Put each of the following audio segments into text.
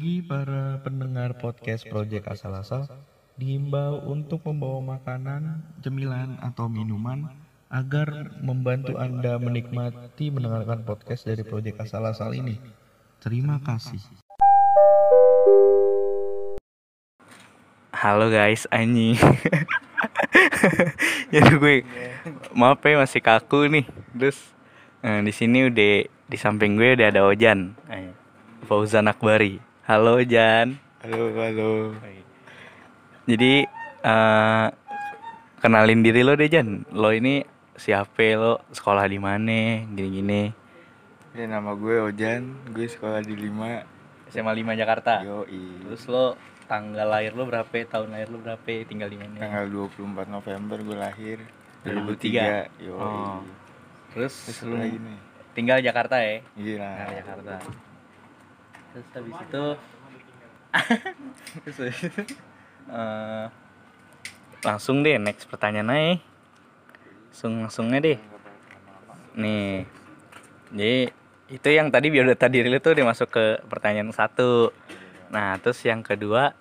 Bagi para pendengar podcast Project Asal-Asal, diimbau untuk membawa makanan, cemilan, atau minuman agar membantu Anda menikmati mendengarkan podcast dari Project Asal-Asal ini. Terima kasih. Halo guys, anjing. Jadi gue maaf ya masih kaku nih. Terus eh, di sini udah di samping gue udah ada Ojan. Eh, Fauzan Akbari. Halo Ojan. Halo, halo. Jadi eh, kenalin diri lo deh Jan. Lo ini siapa lo? Sekolah di mana? Gini-gini. Ya nama gue Ojan, gue sekolah di 5 SMA 5 Jakarta. Yoi. Terus lo tanggal lahir lo berapa? Tahun lahir lo berapa? Tinggal di mana? Tanggal 24 November gue lahir 2003. 2003. Yoi. Oh. Terus Terus lo tinggal Jakarta ya? Iya. Nah, Jakarta. Terus habis itu Terus habis itu eh, langsung deh next pertanyaan aja. Langsung langsungnya deh. Nih. Jadi itu yang tadi biodata diri lu tuh udah masuk ke pertanyaan satu. Nah, terus yang kedua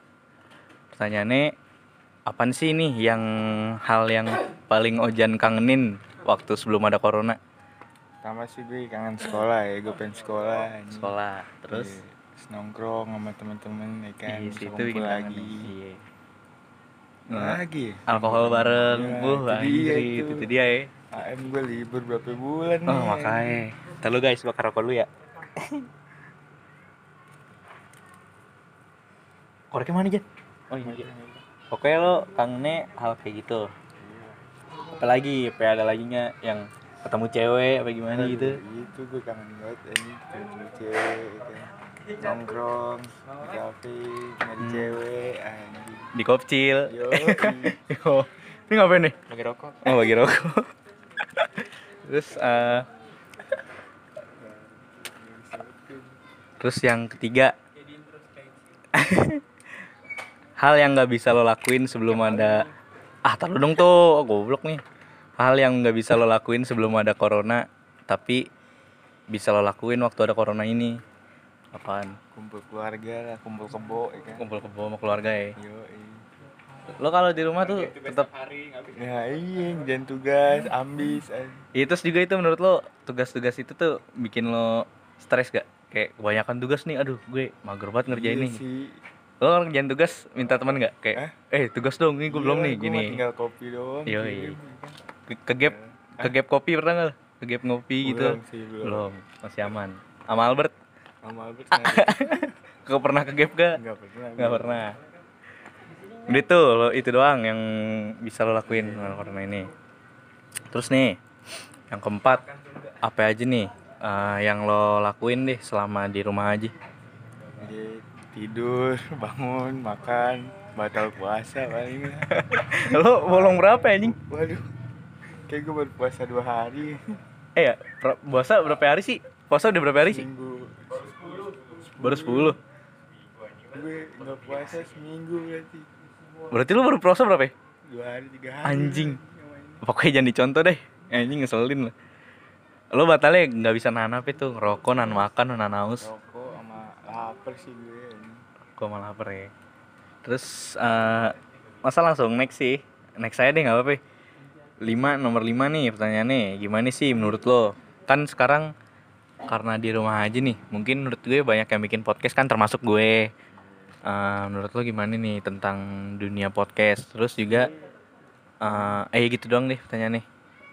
pertanyaannya apaan sih nih yang hal yang paling Ojan kangenin waktu sebelum ada corona? Pertama sih gue kangen sekolah ya, gue pengen sekolah. Sekolah. Terus Iya. Nongkrong sama temen-temen ya kan. Iya, bisa kumpul bikin lagi. nih. Iya. Nah, lagi? Alkohol bareng, Ya, buh, itu itu. itu dia ya. AM gue libur berapa bulan nih. Oh, makanya. Ntar lu guys, bakar rokok dulu ya. Koreknya mana, Jan? Oh, iya. Pokoknya lo kangennya hal kayak gitu. Apalagi, apa ada lagi nggak yang ketemu cewek apa gimana gitu? Itu gue kangen banget ini ketemu cewek ya kan. Nongkrong di kafe, nyari Hmm. cewek, anjing. Di kopcil. Yo, Yo. Ini ngapain nih? bagi rokok. Oh, bagi rokok. Terus eh Terus yang ketiga Hal yang nggak bisa lo lakuin sebelum ada Ah taruh dong tuh Goblok nih Hal yang nggak bisa lo lakuin sebelum ada corona Tapi Bisa lo lakuin waktu ada corona ini Apaan? Kumpul keluarga lah, kumpul kebo ya kan. Kumpul kebo sama keluarga ya Yo, Lo kalau di rumah tuh tetap Ya iya, jangan tugas, ambis. anjing. Iya terus juga itu menurut lo Tugas-tugas itu tuh bikin lo stres gak? Kayak kebanyakan tugas nih Aduh gue mager banget ngerjain Iya nih sih. Lo kalau ngerjain tugas minta teman gak? Kayak Eh tugas dong ini gue belum Iya, nih gua gini tinggal kopi doang. Yo, kirim, iya. ya kan. Ke- ke gap ke gap kopi pernah nggak? Ke gap ngopi gitu? Belum sih, belum. Belum, masih aman. Sama Albert, Sama Albert Ah. ke pernah ke gap gak? nggak pernah. Nggak pernah. Udah tuh, lo itu doang yang bisa lo lakuin dengan corona ini. Terus nih, yang keempat, apa aja nih eh, yang lo lakuin deh selama di rumah aja? Jadi, tidur, bangun, makan, batal puasa paling. lo bolong berapa anjing? Waduh. Kayak gue baru puasa dua hari. Eh ya, puasa berapa hari sih? Puasa udah berapa hari sih? Seminggu. Baru 10 Gue nggak puasa seminggu berarti. Berarti lo baru puasa berapa ya? Dua hari, tiga hari. Anjing. Pokoknya jangan dicontoh deh. Anjing ngeselin lah. Lo batalnya nggak bisa nahan apa itu ngerokok, nahan makan, nahan haus. Rokok sama lapar sih gue. ini. Gue malah lapar ya. Terus eh masa langsung next sih. Next saya deh nggak apa-apa. 5 nomor 5 nih pertanyaannya. Gimana sih menurut lo? Kan sekarang karena di rumah aja nih, mungkin menurut gue banyak yang bikin podcast kan termasuk gue. Eh, menurut lo gimana nih tentang dunia podcast? Terus juga eh eh gitu doang deh pertanyaannya.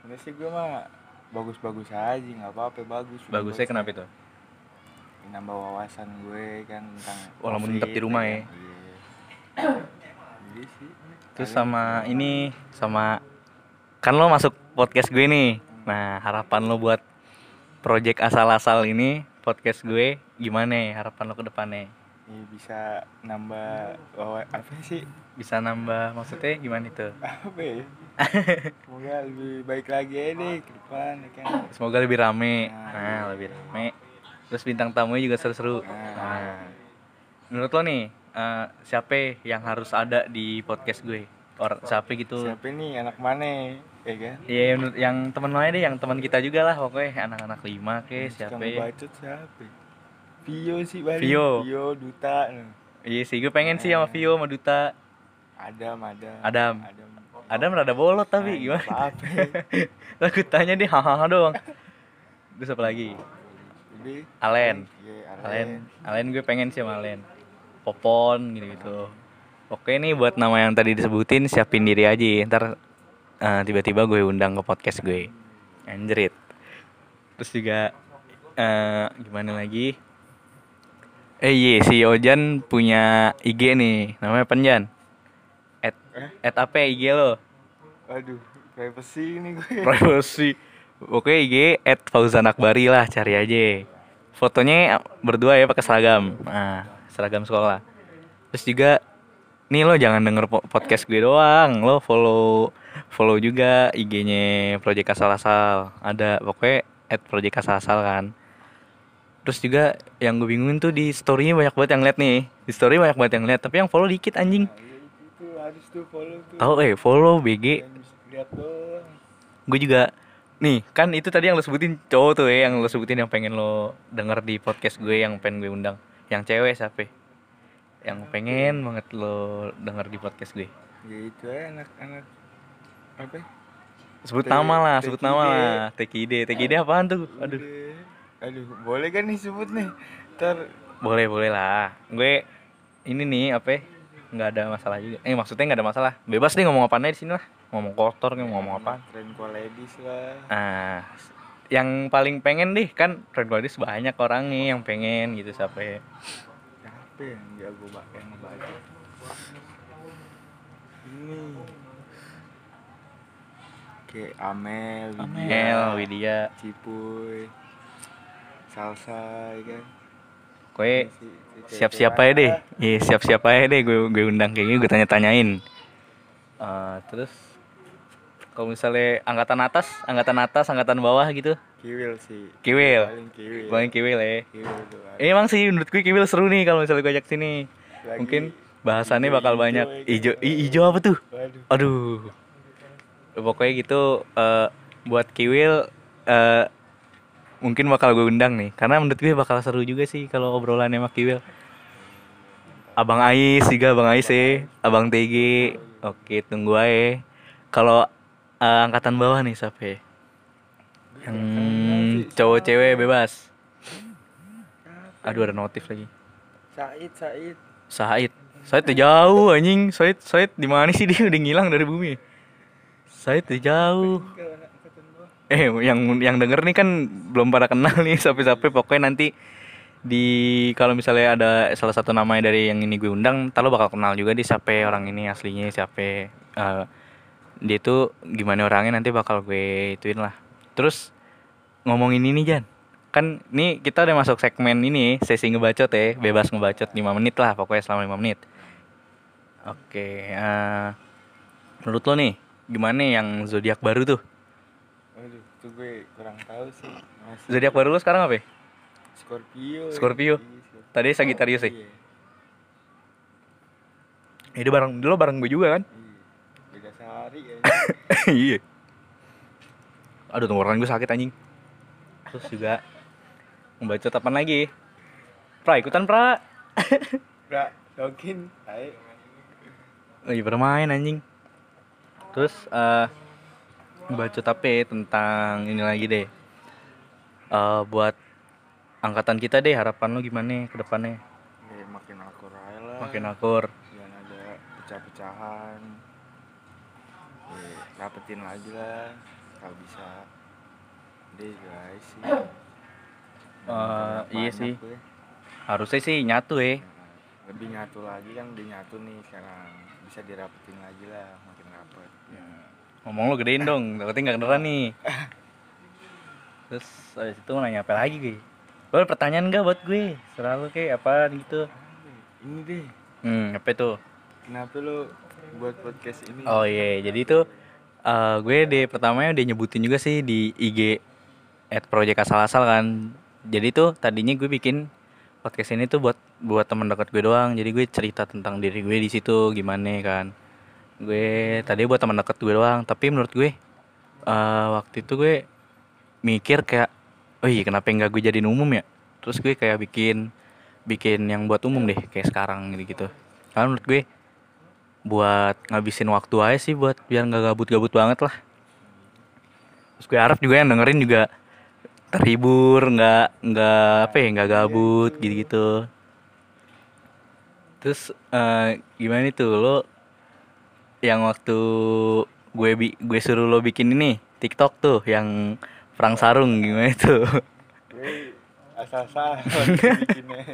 Sebenernya sih gue mah bagus-bagus aja, nggak apa-apa bagus. Bagusnya kenapa itu? Nambah wawasan gue kan tentang. Walaupun tetap di rumah ya. Iya. Iya sih. Terus sama ini sama kan lo masuk podcast gue nih. Nah, harapan lo buat project asal-asal ini podcast gue gimana ya harapan lo ke depannya? Iya, bisa nambah wawa- apa sih? Bisa nambah maksudnya gimana itu? Apa ya? Semoga lebih baik lagi ya deh ke depan ya kan. Semoga lebih rame. Nah, Nah, lebih rame. Terus bintang tamunya juga seru-seru. Nah, menurut lo nih eh, siapa yang harus ada di podcast gue? Or siapa gitu? Siapa nih anak mana? Ya kan? Iya, yang teman lo aja deh, yang teman kita juga lah pokoknya anak-anak lima ke siapa Kamu ya? bacot siapa? Vio sih paling Vio. Vio duta no. Iya sih, gue pengen sih sama Vio sama Duta. Adam Adam Adam. Adam Adam rada bolot tapi Nah, gimana? apa Aku tanya dia hahaha doang. Terus apa lagi? Udah. Alen. Iya, Alen, Alen gue pengen sih sama Alen. Popon gitu-gitu. Oke nih buat nama yang tadi disebutin siapin diri aja ya. Ntar eh, tiba-tiba gue undang ke podcast gue. Anjrit. Terus juga eh gimana lagi? Eh iya si Ojan punya IG nih, namanya Penjan. At, Eh? at apa IG lo? Aduh, privacy ini gue. privacy oke IG at Fauzan Akbari lah cari aja fotonya berdua ya pakai seragam nah seragam sekolah terus juga nih lo jangan denger po- podcast gue doang lo follow follow juga IG-nya Project Asal Asal. Ada pokoknya at Project Asal Asal kan. Terus juga yang gue bingungin tuh di story-nya banyak banget yang liat nih. Di story banyak banget yang liat tapi yang follow dikit anjing. Nah, iya, tahu eh follow BG gue juga nih kan itu tadi yang lo sebutin cowok tuh ya yang lo sebutin yang pengen lo denger di podcast gue yang pengen gue undang. Yang cewek siapa? Yang pengen banget lo denger di podcast gue. Ya itu anak-anak apa? sebut T- nama lah sebut nama lah. TKD TKD apaan tuh? Aduh. Aduh, boleh kan nih sebut nih? Ntar. Boleh boleh lah. Gue ini nih apa ya, nggak ada masalah juga. Eh maksudnya nggak ada masalah. Bebas deh ngomong apa di sini lah. Ngomong kotor kayak ngomong apa Trend ladies lah. Nah, yang paling pengen deh kan Red Qualities banyak orangnya yang pengen gitu sampai Siapa yang jago bak yang ngebaca? Ini. Kayak Amel, Widya, Amel, Widya, Cipuy, Salsa, ya kan? si siap-siap aja deh, iya siap-siap aja deh gue gue undang kayak gini gue tanya-tanyain. Eh, terus kalau misalnya angkatan atas, angkatan atas, angkatan bawah gitu, Kiwil sih. Kiwil, Paling Kiwil. paling kiwil ya. Kiwil tuh. Eh, emang sih menurut gue kiwil seru nih kalau misalnya gue ajak sini. Lagi Mungkin bahasannya bakal banyak. Ijo, i- ijo apa tuh? Waduh. Aduh. Pokoknya gitu eh, buat Kiwil eh, mungkin bakal gue undang nih karena menurut gue bakal seru juga sih kalau obrolan sama Kiwil. Abang Ais juga Abang Ais ya, Abang TG. Oke, tunggu aja. Kalau eh, angkatan bawah nih siapa ya? Yang cowok cewek bebas. Aduh ada notif lagi. Said, Said. Said. Said tuh jauh anjing. Said Said di mana sih dia udah ngilang dari bumi. Said tuh jauh. Eh yang yang denger nih kan belum pada kenal nih sampai-sampai pokoknya nanti di kalau misalnya ada salah satu namanya dari yang ini gue undang, ntar lo bakal kenal juga di siapa orang ini aslinya siapa. Eh, dia tuh gimana orangnya nanti bakal gue ituin lah. Terus ngomongin ini Jan. Kan nih kita udah masuk segmen ini sesi ngebacot ya, bebas ngebacot 5 menit lah pokoknya selama 5 menit. Oke, eh, menurut lo nih gimana yang zodiak baru tuh? Waduh, itu gue kurang tahu sih. Masih Zodiak baru lo sekarang apa? ya? Scorpio. Scorpio. Iya, Scorpio. Tadi Sagittarius ya? Iya. Eh, dia bareng lo bareng gue juga kan? Iya. Beda sehari ya. iya. Aduh tenggorokan gue sakit anjing. Terus juga membaca apa lagi? Pra ikutan pra. Bra, login. Ayo. Lagi bermain anjing. Terus eh membaca tapi tentang ini lagi deh. Eh buat angkatan kita deh harapan lo gimana ke depannya? Ya, makin akur aja lah. Makin akur. Jangan ada pecah-pecahan. Ya, rapetin lagi lah. Kalau bisa. Deh guys sih. Eh, iya sih. gue. Harusnya sih nyatu ya. Lebih nyatu lagi kan udah nyatu nih sekarang bisa dirapetin lagi lah rapet Ngomong lo gedein dong, takutnya nggak kedengeran nih. Terus habis itu mau nanya apa lagi gue? Lo pertanyaan gak buat gue? Selalu kayak apa gitu? ini deh Hmm, apa itu? kenapa lo buat podcast ini Oh iya, jadi itu eh, gue di pertamanya udah nyebutin juga sih di IG at project asal-asal kan. Jadi tuh tadinya gue bikin podcast ini tuh buat buat teman dekat gue doang. Jadi gue cerita tentang diri gue di situ gimana kan. Gue tadi buat teman dekat gue doang, tapi menurut gue eh, waktu itu gue mikir kayak, oh iya kenapa nggak gue jadiin umum ya? Terus gue kayak bikin bikin yang buat umum deh kayak sekarang gitu gitu karena menurut gue buat ngabisin waktu aja sih buat biar nggak gabut-gabut banget lah. Terus gue harap juga yang dengerin juga terhibur nggak nggak apa ya nggak gabut gitu gitu terus eh, gimana itu lo yang waktu gue bi gue suruh lo bikin ini TikTok tuh yang perang sarung gimana itu? Bikinnya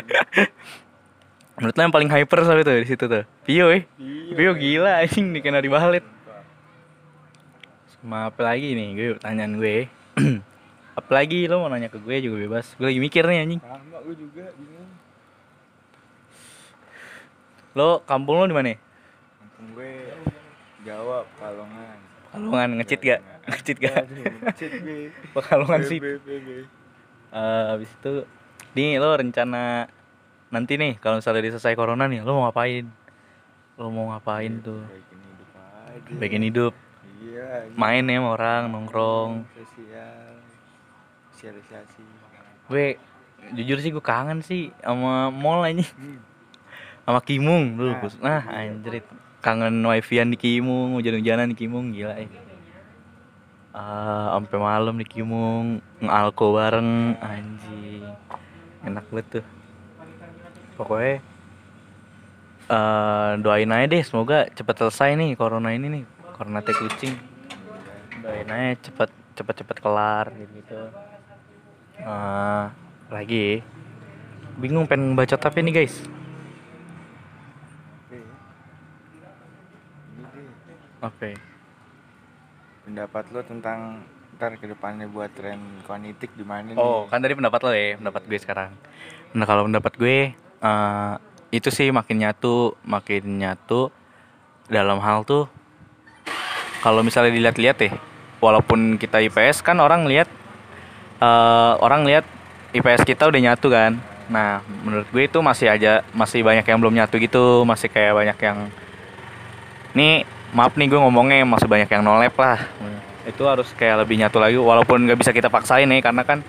menurut lo yang paling hyper sampai tuh di situ tuh? Pio eh? Iya. Pio gila anjing dikena di balet sama apa lagi nih gue pertanyaan gue apalagi lo mau nanya ke gue juga bebas. Gue lagi mikir nih anjing. Sama gue juga bingung lo kampung lo di mana? Kampung gue Jawa Pekalongan Kalongan ngecit gak ngecit gak ngecit Pekalongan sih. PB. Eh, habis itu nih lo rencana nanti nih kalau misalnya udah selesai corona nih lo mau ngapain? Lo mau ngapain tuh? Baikin hidup aja. Bikin hidup. Iya gitu. main ya sama orang nongkrong. Sosial. Sosialisasi. Gue jujur sih gue kangen sih sama mall aja hmm. sama Kimung dulu Nah, nah anjrit kangen wifi-an di Kimung hujan-hujanan di Kimung gila eh. Ah, sampai malam di Kimung ngalko bareng anjing. Enak banget tuh. Pokoknya eh doain aja deh semoga cepet selesai nih corona ini nih corona teh kucing. Doain aja cepet cepet kelar gitu gitu lagi. Bingung pengen baca tapi nih guys oke pendapat lo tentang ntar ke depannya buat tren kognitif di mana Oh, nih? kan tadi pendapat lo ya, pendapat gue sekarang. Nah, kalau pendapat gue eh, itu sih makin nyatu, makin nyatu dalam hal tuh kalau misalnya dilihat-lihat ya, walaupun kita IPS kan orang lihat eh, orang lihat IPS kita udah nyatu kan. Nah, menurut gue itu masih aja masih banyak yang belum nyatu gitu, masih kayak banyak yang nih maaf nih gue ngomongnya masih banyak yang nolep lah. Itu harus kayak lebih nyatu lagi walaupun nggak bisa kita paksain nih karena kan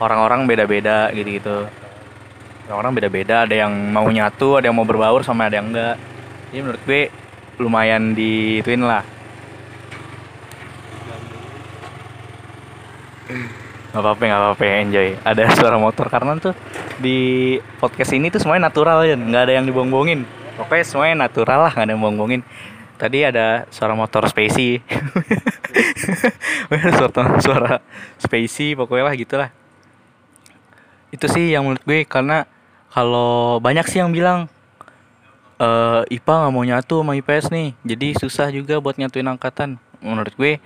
orang-orang beda-beda gitu gitu orang beda-beda ada yang mau nyatu ada yang mau berbaur sama ada yang enggak jadi menurut gue lumayan dituin lah. Nggak apa-apa nggak apa-apa enjoy. Ada suara motor karena tuh di podcast ini tuh semuanya natural ya nggak ada yang dibohong-bohongin pokoknya semuanya natural lah nggak ada yang bohong-bohongin tadi ada suara motor spacey. Suara suara spacey pokoknya lah gitulah. Itu sih yang menurut gue karena kalau banyak sih yang bilang eh IPA nggak mau nyatu sama IPS nih jadi susah juga buat nyatuin angkatan. Menurut gue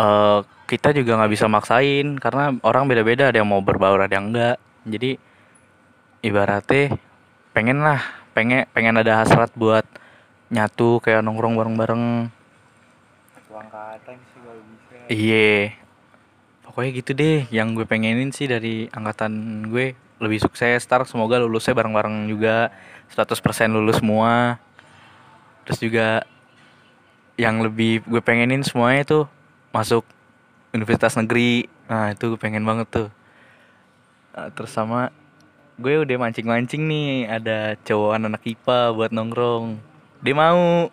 eh kita juga nggak bisa maksain karena orang beda-beda ada yang mau berbaur ada yang enggak jadi ibaratnya pengen lah pengen pengen ada hasrat buat nyatu kayak nongkrong bareng-bareng angkatan sih kalau bisa Iya. Pokoknya gitu deh yang gue pengenin sih dari angkatan gue lebih sukses. Ntar semoga lulusnya bareng-bareng juga 100% lulus semua. Terus juga yang lebih gue pengenin semuanya tuh masuk universitas negeri. Nah, itu gue pengen banget tuh. Nah, terus sama gue udah mancing-mancing nih ada cowokan anak IPA buat nongkrong. Dia mau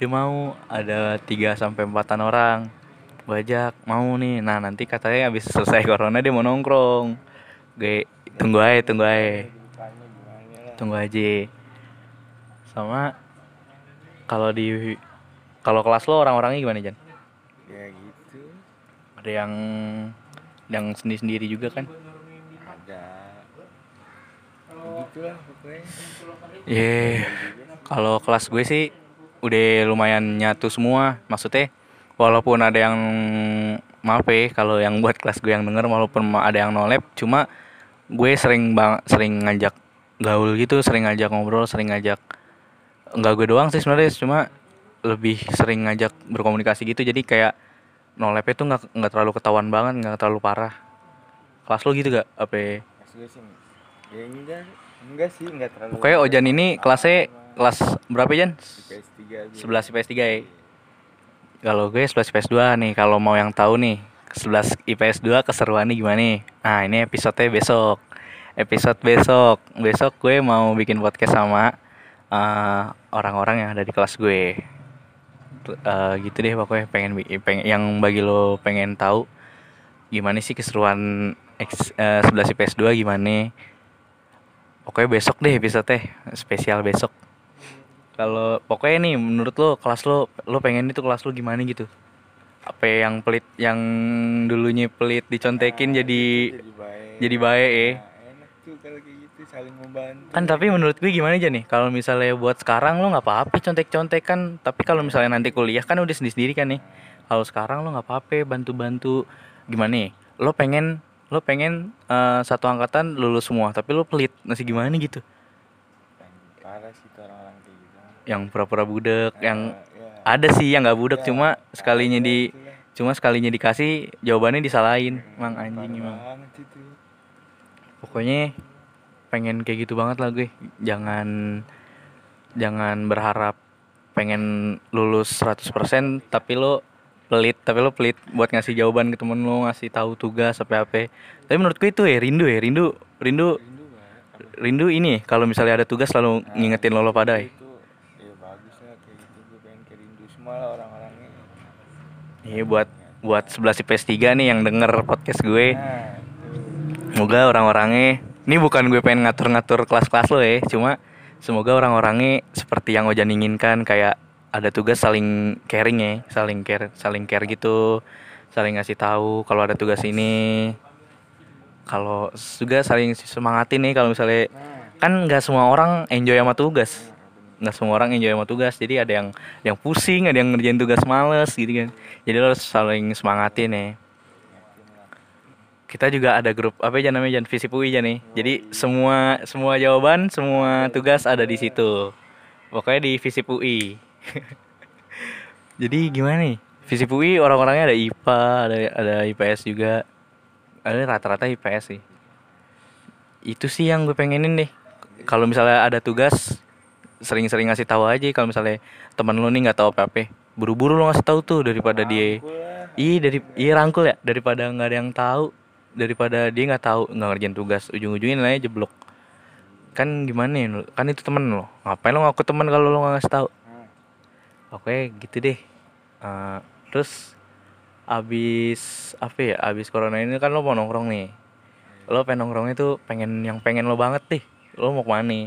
dia mau ada 3 sampai empatan orang. Bajak mau nih. Nah nanti katanya habis selesai corona dia mau nongkrong. Gue tunggu aja tunggu aja. Tunggu aja. Sama kalau di kalau kelas lo orang-orangnya gimana Jan? Ya gitu. Ada yang yang sendiri-sendiri juga kan begitulah pokoknya Ye, kalau kelas gue sih udah lumayan nyatu semua. Maksudnya walaupun ada yang maaf ya kalau yang buat kelas gue yang denger walaupun ada yang nolep cuma gue sering bang sering ngajak gaul gitu, sering ngajak ngobrol, sering ngajak enggak gue doang sih sebenarnya cuma lebih sering ngajak berkomunikasi gitu jadi kayak nolepnya tuh nggak nggak terlalu ketahuan banget nggak terlalu parah kelas lo gitu gak apa ya? Gue sih ya enggak enggak sih enggak terlalu Pokoknya Ojan ini kelasnya kelas berapa Jan? IPS 3 11 IPS 3 ya. Kalau gue 11 IPS 2 nih, kalau mau yang tahu nih, 11 IPS 2 keseruannya gimana nih? Nah, ini episode besok. episode besok besok gue mau bikin podcast sama eh, orang-orang yang ada di kelas gue Eh, gitu deh pokoknya pengen, pengen yang bagi lo pengen tahu gimana sih keseruan X, eh, 11 IPS 2 gimana pokoknya besok deh episode teh spesial besok. Kalau pokoknya nih menurut lo kelas lo lo pengen itu kelas lo gimana gitu? Apa yang pelit yang dulunya pelit dicontekin jadi jadi baik. jadi baik ya Nah, enak tuh kalau kayak gitu saling membantu. Kan tapi menurut gue gimana aja nih kalau misalnya buat sekarang lo nggak apa-apa contek-contek kan tapi kalau misalnya nanti kuliah kan udah sendiri-sendiri kan nih. Kalau sekarang lo nggak apa-apa bantu-bantu gimana nih? Lo pengen lo pengen eh, satu angkatan lulus semua tapi lo pelit masih gimana gitu? Pengen parah sih tuh orang-orang kayak gitu. Yang pura-pura budek yang ya, ada sih yang nggak budek Ya, cuma sekalinya di itulah. cuma sekalinya dikasih jawabannya disalahin. Emang anjing emang. pokoknya pengen kayak gitu banget lah gue. Jangan jangan berharap pengen lulus 100% tapi lo pelit tapi lo pelit buat ngasih jawaban ke temen lo ngasih tahu tugas apa apa. Tapi menurut gue itu ya rindu ya rindu rindu rindu ini kalau misalnya ada tugas selalu ngingetin lo lo pada ya itu ya bagus lah kayak gitu gue pengen kayak rindu semua lah orang-orangnya. Iya buat buat 11 IPS 3 nih yang denger podcast gue. Nah Semoga orang-orangnya ini bukan gue pengen ngatur-ngatur kelas-kelas lo ya, cuma semoga orang-orangnya seperti yang Ojan inginkan kayak ada tugas saling caring ya, saling care, saling care gitu, saling ngasih tahu kalau ada tugas ini. Kalau juga saling semangatin nih kalau misalnya kan nggak semua orang enjoy sama tugas. Nggak semua orang enjoy sama tugas, jadi ada yang yang pusing, ada yang ngerjain tugas males gitu kan. Jadi lo harus saling semangatin ya kita juga ada grup apa aja namanya Jan Visip UI aja nih. Jadi semua semua jawaban, semua tugas ada di situ. Pokoknya di Visip UI. Jadi gimana nih? Visip UI orang-orangnya ada IPA, ada ada IPS juga. Ada rata-rata IPS sih. Itu sih yang gue pengenin deh. Kalau misalnya ada tugas sering-sering ngasih tahu aja kalau misalnya teman lu nih nggak tahu apa-apa. Buru-buru lo ngasih tahu tuh daripada dia. Iya dari iya rangkul ya daripada nggak ada yang tahu daripada dia nggak tahu nggak ngerjain tugas ujung-ujungnya nilainya jeblok kan gimana ya kan itu temen lo ngapain lo ngaku teman kalau lo nggak ngasih tahu oke gitu deh. Eh, terus abis apa ya abis corona ini kan lo mau nongkrong nih. Lo pengen nongkrongnya tuh pengen yang pengen lo banget deh. Lo mau ke mana nih?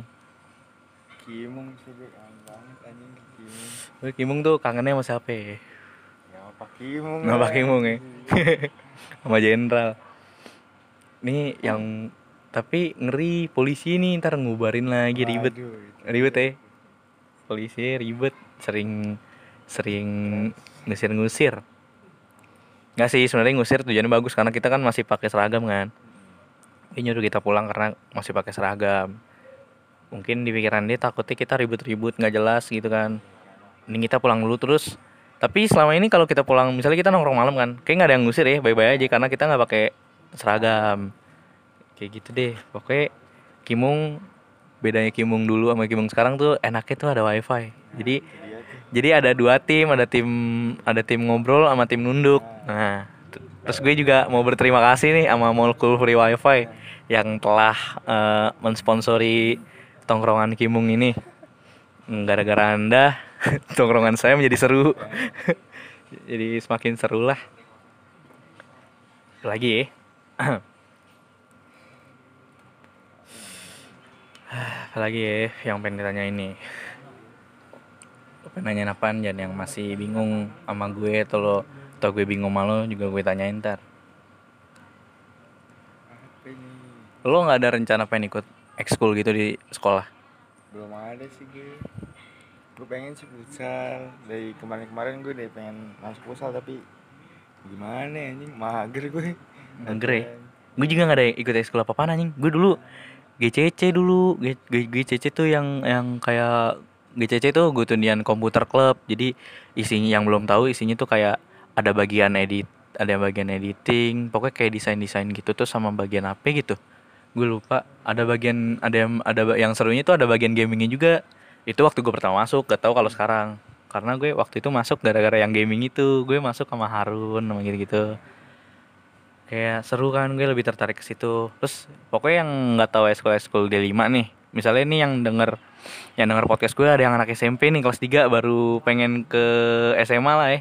Kimung sih gue kangen banget anjing Kimung. Lo Kimung tuh kangennya sama siapa ya? ya apa Kimung Nggak pakai Kimung ya? sama jenderal. Nih yang tapi ngeri polisi nih ntar ngubarin lagi ribet. Ribet ya polisi ribet sering sering ngusir-ngusir. Nggak sih sebenarnya ngusir tujuannya bagus karena kita kan masih pakai seragam kan. Dia nyuruh kita pulang karena masih pakai seragam. Mungkin di pikiran dia takutnya kita ribut-ribut nggak jelas gitu kan. Ini kita pulang dulu terus. Tapi selama ini kalau kita pulang misalnya kita nongkrong malam kan kayak nggak ada yang ngusir ya bye-bye aja karena kita nggak pakai seragam. Kayak gitu deh. Pokoknya Kimung bedanya Kimung dulu sama Kimung sekarang tuh enaknya tuh ada wifi. Jadi Dia tuh jadi ada dua tim ada tim ada tim ngobrol sama tim nunduk. Nah. T- terus gue juga mau berterima kasih nih sama Molekul Free Wifi yang telah eh, mensponsori tongkrongan Kimung ini. Hmm, gara-gara anda tongkrongan saya menjadi seru. Jadi semakin seru lah lagi ya apalagi ya yang pengen ditanya ini. Lo pengen nanyain apaan jangan yang masih bingung sama gue atau lo atau gue bingung sama lo juga gue tanyain ntar. Lo nggak ada rencana pengen ikut ekskul gitu di sekolah? Belum ada sih gue gue pengen sih futsal. Dari kemarin-kemarin gue udah pengen masuk futsal tapi gimana anjing? Mager gue. Mager ya? gue juga nggak ada ikut ekskul apa apaan anjing. Gue dulu GCC dulu. GCC tuh yang yang kayak GCC tuh Gutunian Komputer Club. Jadi isinya yang belum tahu isinya tuh kayak ada bagian edit ada bagian editing pokoknya kayak desain desain gitu tuh sama bagian apa gitu. Gue lupa ada bagian ada yang ada yang serunya tuh ada bagian gamingnya juga. Itu waktu gue pertama masuk gak tahu kalau sekarang. Karena gue waktu itu masuk gara-gara yang gaming itu. Gue masuk sama Harun sama gitu-gitu kayak seru kan gue lebih tertarik ke situ. Terus pokoknya yang nggak tahu eskul eskul D5 nih misalnya ini yang denger yang denger podcast gue ada yang anak SMP nih kelas 3 baru pengen ke SMA lah ya.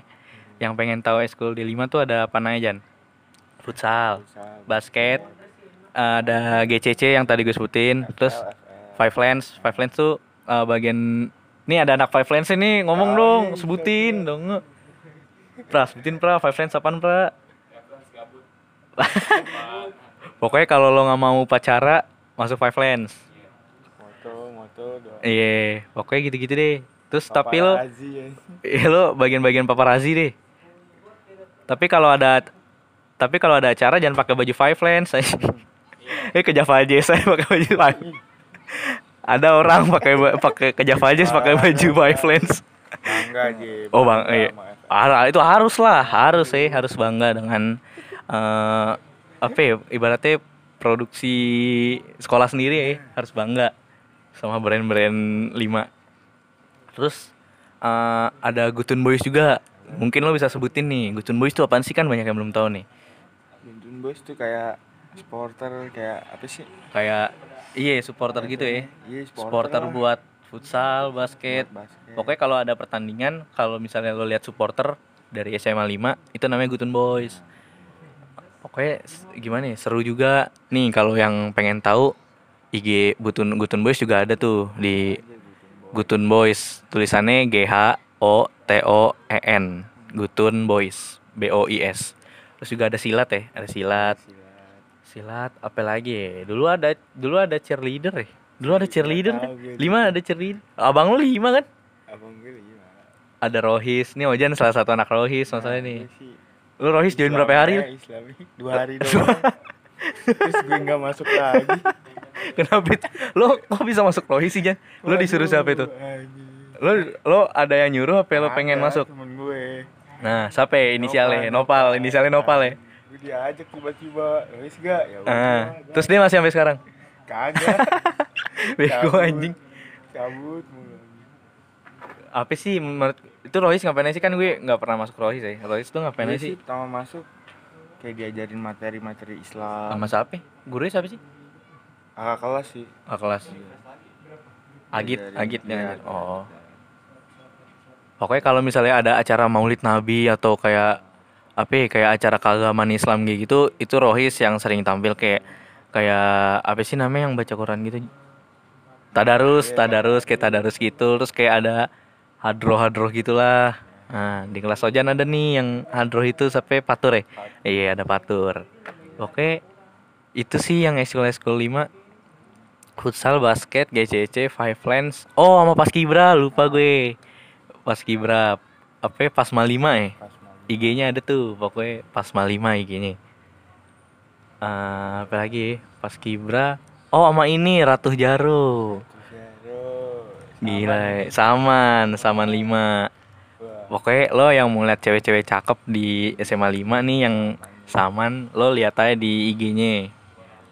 Yang pengen tahu eskul D5 tuh ada apa namanya Jan? Futsal basket ada GCC yang tadi gue sebutin terus Five Lens. Five Lens tuh uh, bagian ini ada anak Five Lens ini ngomong Ah, dong iya, sebutin dong. Pra sebutin pra Five Lens apaan pra pokoknya kalau lo nggak mau pacara masuk Five Lens moto moto iya pokoknya gitu-gitu deh terus tapi lo ya. Iya lo bagian-bagian paparazi deh. Tapi kalau ada tapi kalau ada acara jangan pakai baju five lens. eh ke Java aja saya pakai baju five. ada orang pakai pakai ke Java aja pakai baju five lens. bangga aja Oh bang, iya. Ah, itu harus lah, harus sih, harus bangga dengan eh apa ya, ibaratnya produksi sekolah sendiri ya, harus bangga sama brand-brand 5. Terus eh, ada Gutun Boys juga. Mungkin lo bisa sebutin nih, Gutun Boys itu apaan sih kan banyak yang belum tahu nih. Guntur Boys tuh kayak supporter kayak apa sih Kayak iya supporter gitu ya. iya Supporter lah. buat futsal, basket, Buat basket. Pokoknya kalau ada pertandingan, kalau misalnya lo lihat supporter dari SMA 5, itu namanya Gutun Boys. Pokoknya gimana ya, seru juga. Nih kalau yang pengen tahu IG Gutun Gutun Boys juga ada tuh di Gutun Boys. Tulisannya G H O T O E N. Gutun Boys. B O I S. Terus juga ada silat ya, ada silat. Silat. Apa lagi ya? Dulu ada dulu ada cheerleader ya. Dulu ada cheerleader. kan? Lima ada cheerleader. Abang lu lima kan? abang gue lima ada Rohis nih Ojan salah satu anak Rohis masalahnya nih Gue sih lu Rohis join berapa hari? Islamnya, Islami dua hari doang. Terus gue nggak masuk lagi. Kenapa lu kok bisa masuk Rohis sih Jan? Lu disuruh siapa itu? lu lo ada yang nyuruh apa lu pengen masuk? temen gue. Nah siapa ya? Inisialnya Nopal. Inisialnya Nopal ya? Gue diajak tiba-tiba wis gak ya udah, ah gua- terus dia masih sampai sekarang? Kagak. Bego anjing. Cabut mulu. Apa sih menurut itu Rohis ngapain sih? Kan gue nggak pernah masuk Rohis ya Rohis tuh ngapain sih? pertama masuk kayak diajarin materi-materi Islam. Sama siapa? Gurunya siapa sih? Kakak kelas sih. Ah kelas. Agit Diajarin- Agit yang oh. Pokoknya kalau misalnya ada acara Maulid Nabi atau kayak apa ya, kayak acara keagamaan Islam kayak gitu, itu Rohis yang sering tampil kayak kayak apa sih namanya yang baca Quran gitu. Tadarus, Iya, tadarus kayak tadarus gitu, terus kayak ada hadroh-hadroh gitulah. Nah, di kelas Ojan ada nih yang hadroh itu sampai patur ya. Iya, ada patur. Oke. Itu sih yang eskul-eskul 5 futsal, basket, GCC, five lens. Oh, sama Paskibra, lupa gue. Paskibra apa ya, Pasma 5 ya? pas IG-nya ada tuh, pokoknya Pasma 5 IG-nya. Eh, apa lagi? Paskibra. Oh, sama ini Ratu Jaro. Gila. Saman, Saman 5. Wah, Pokoknya lo yang mau lihat cewek-cewek cakep di SMA 5 nih yang Saman, lo lihat aja di IG-nya.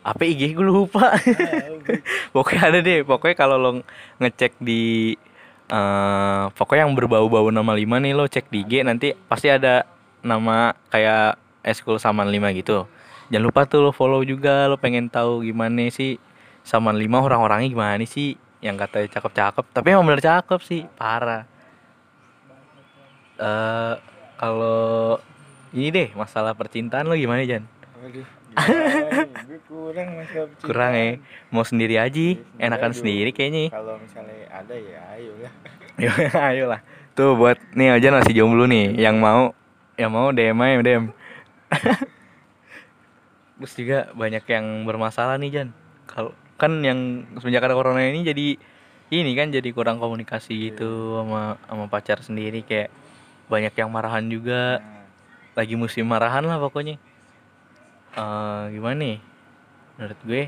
Apa IG gue lupa. pokoknya ada deh, pokoknya kalau lo ngecek di eh pokoknya yang berbau-bau nama 5 nih lo cek di IG nanti pasti ada nama kayak eskul Saman 5 gitu. Jangan lupa tuh lo follow juga, lo pengen tahu gimana sih Saman 5 orang-orangnya gimana sih yang katanya cakep-cakep, tapi emang bener cakep sih, parah eh kalau ini deh masalah percintaan lo gimana Jan? Gue kurang masalah percintaan. Kurang ya, mau sendiri aja, Sendiri enakan aja. sendiri kayaknya. Kalau misalnya ada ya ayo lah. Ya ayolah. Tuh buat nih Ojan masih jomblo nih, yang mau yang mau DM aja DM. Terus juga banyak yang bermasalah nih Jan. Kalau kan yang semenjak ada corona ini jadi ini kan jadi kurang komunikasi gitu sama sama pacar sendiri kayak banyak yang marahan juga. Nah, lagi musim marahan lah pokoknya. Eh gimana nih? Menurut gue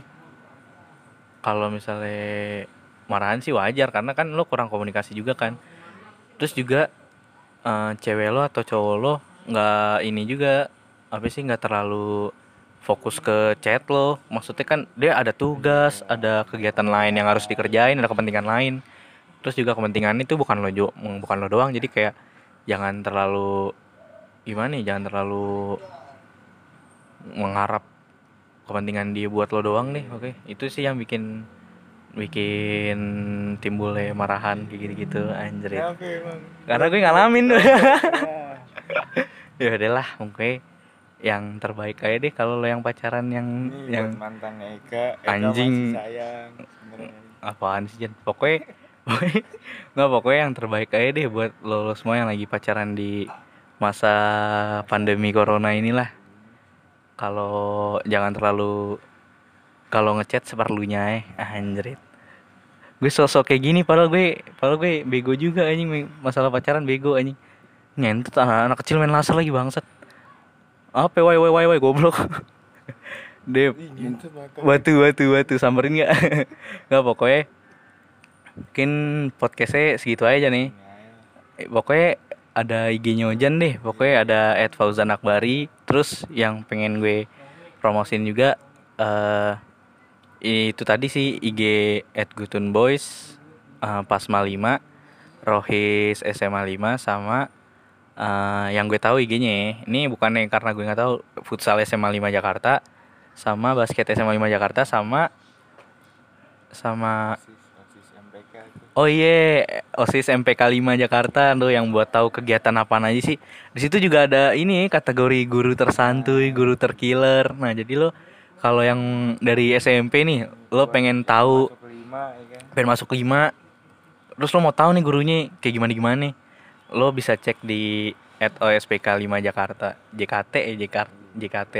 kalau misalnya marahan sih wajar karena kan lo kurang komunikasi juga kan. Terus juga eh cewek lo atau cowok lo nggak ini juga apa sih nggak terlalu fokus ke chat lo. Maksudnya kan dia ada tugas ada kegiatan lain yang harus dikerjain ada kepentingan lain. Terus juga kepentingan itu bukan lo bukan lo doang. Jadi kayak jangan terlalu gimana ya jangan terlalu mengharap kepentingan dia buat lo doang deh oke? Itu sih yang bikin bikin timbulnya marahan kayak gitu-gitu anjir Kenapa emang? karena gue ngalamin. Ya, ya udahlah mungkin yang terbaik aja deh kalau lo yang pacaran yang Ini yang mantan Eka, Eka Anjing. masih sayang sebenarnya. apaan sih Jan pokoknya nggak pokoknya yang terbaik aja deh buat lo, lo semua yang lagi pacaran di masa pandemi corona inilah. Kalau jangan terlalu kalau ngechat seperlunya eh anjrit. Gue sosok kayak gini padahal gue padahal gue bego juga anjing. Masalah pacaran bego anjing. Ngentot anak, anak kecil main laser lagi bangsat apa? Wai wai wai wai goblok. Dep, Ih, gitu batu batu batu samperin nggak? Nggak pokoknya mungkin podcastnya segitu aja nih. Eh, pokoknya ada IG-nya Ojan deh. Pokoknya ada Ed Fauzan Akbari. Terus yang pengen gue promosin juga eh itu tadi sih IG Ed Gutun Boys eh, Pasma 5 Rohis SMA 5 sama eh, yang gue tahu IG-nya ya. ini bukannya karena gue nggak tahu futsal SMA 5 Jakarta sama basket SMA 5 Jakarta sama sama. Oh iya, OSIS MPK 5 Jakarta tuh yang buat tahu kegiatan apa aja sih. Di situ juga ada ini kategori guru tersantuy, guru terkiller. Nah, jadi lo kalau yang dari SMP nih, lo pengen tahu ya kan. pengen masuk lima terus lo mau tahu nih gurunya kayak gimana gimana nih lo bisa cek di at ospk 5 Jakarta. JKT ya JKT JKT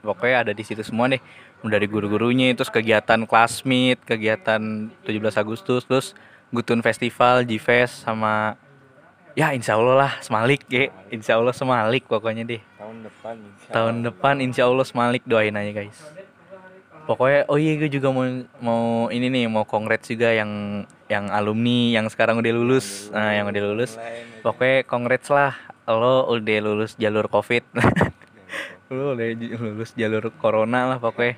pokoknya ada di situ semua deh dari guru-gurunya terus kegiatan classmeet kegiatan 17 Agustus terus Gutun Festival Gfest sama ya insya Allah lah semalik ya insya Allah semalik pokoknya deh. Tahun depan insya tahun depan insya Allah semalik. Doain aja guys pokoknya oh iya gue juga mau mau ini nih mau kongres juga yang yang alumni yang sekarang udah lulus nah yang udah lulus nih. pokoknya kongres lah lo udah lulus jalur covid lo udah lulus jalur corona lah pokoknya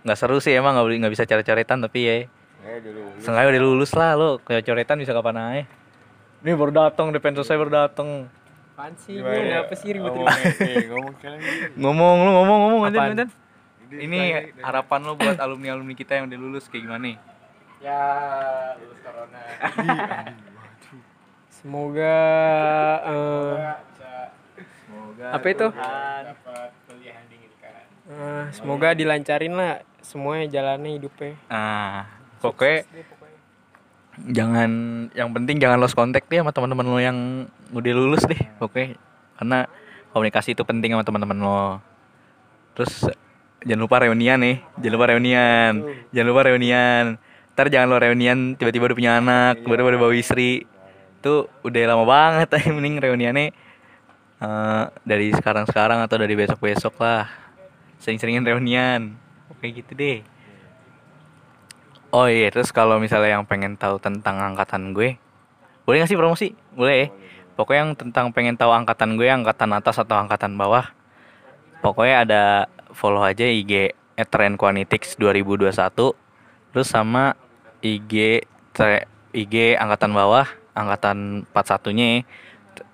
nggak seru sih emang nggak boleh- nggak bisa coret-coretan tapi ya Ya dulu. sengaja udah lulus lah lo kayak coretan bisa kapan aja ini baru datang depan selesai baru datang Apaan sih? Gimana ya? Kenapa sih eh, ngomong ngomong lu ngomong ngomong? Anjan. Ini harapan lo buat alumni-alumni kita yang udah lulus kayak gimana nih? Ya, lulus corona. Semoga eh, Semoga Apa itu? eh, semoga dilancarin lah semuanya jalannya hidupnya. Ah, pokoknya jangan yang penting jangan lost contact deh sama teman-teman lo yang udah lulus deh, oke? Karena komunikasi itu penting sama teman-teman lo. Terus jangan lupa reunian nih, jangan lupa reunian, jangan lupa reunian. Ntar jangan lo reunian tiba-tiba udah punya anak, tiba-tiba udah bawa istri. Itu udah lama banget, mending reuniannya eh, dari sekarang-sekarang atau dari besok-besok lah. Sering-seringin reunian. Oke gitu deh. Oh iya, terus kalau misalnya yang pengen tahu tentang angkatan gue, boleh nggak sih promosi? Boleh ya? Pokoknya yang tentang pengen tahu angkatan gue, angkatan atas atau angkatan bawah, pokoknya ada follow aja IG @trenquanitics 2021, terus sama IG tre- IG angkatan bawah, angkatan 41-nya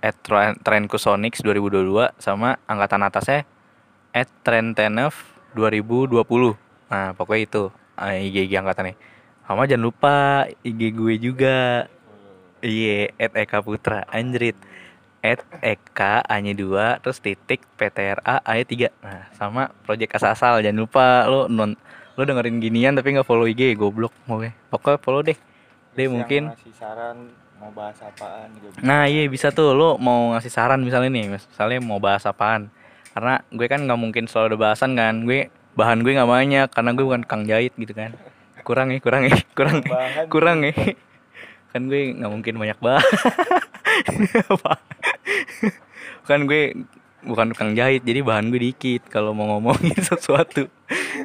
at Trenkusonics 2022 sama angkatan atasnya at Trentenef 2020 nah pokoknya itu eh, IG IG angkatannya. Sama jangan lupa IG gue juga. Iya at Eka Putra. Anjrit at Eka hanya dua terus titik PTRA A 3 nah sama project asal jangan lupa lo non lo dengerin ginian tapi nggak follow IG goblok mau pokoknya follow deh. Deh mungkin. ngasih saran mau bahas apaan juga. Nah iya bisa tuh. Lo mau ngasih saran misalnya nih misalnya mau bahas apaan. Karena gue kan nggak mungkin selalu ada bahasan kan. Gue bahan gue nggak banyak karena gue bukan kang jahit gitu kan. Kurang ya kurang ya kurang kurang ya kan gue nggak mungkin banyak bahan Apa? Kan gue bukan kang jahit jadi bahan gue dikit kalau mau ngomongin sesuatu.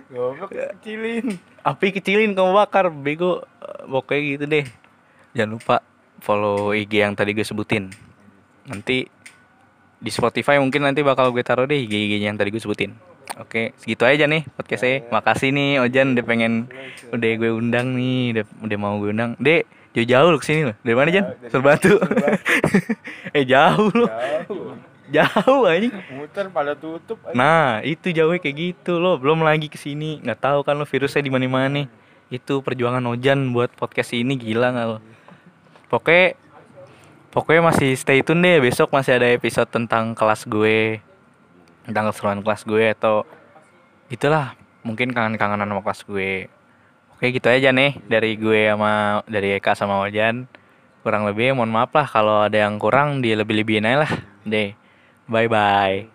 Goblok kecilin. api kecilin kamu bakar bego. Pokoknya gitu deh. Jangan lupa follow IG yang tadi gue sebutin. Nanti di Spotify mungkin nanti bakal gue taruh deh IG IG yang tadi gue sebutin. Oke segitu aja nih podcastnya. Makasih nih Ojan udah pengen udah gue undang nih udah, udah mau gue undang. Dek jauh-jauh lu ke sini loh dari mana Jan? Serbatu eh jauh lu. Jauh. jauh anjing. Muter pada tutup aja. nah itu jauhnya kayak gitu lo. Belum lagi ke sini nggak tahu kan lo virusnya di mana mana itu perjuangan Ojan buat podcast ini gila nggak lo? Pokoknya pokoknya masih stay tune deh. Besok masih ada episode tentang kelas gue. Tentang keseruan kelas gue atau itulah. Mungkin kangen-kangenan sama kelas gue oke gitu aja nih dari gue sama dari Eka sama Ojan kurang lebih mohon maaf lah kalau ada yang kurang dia lebih-lebihin aja lah. Deh bye bye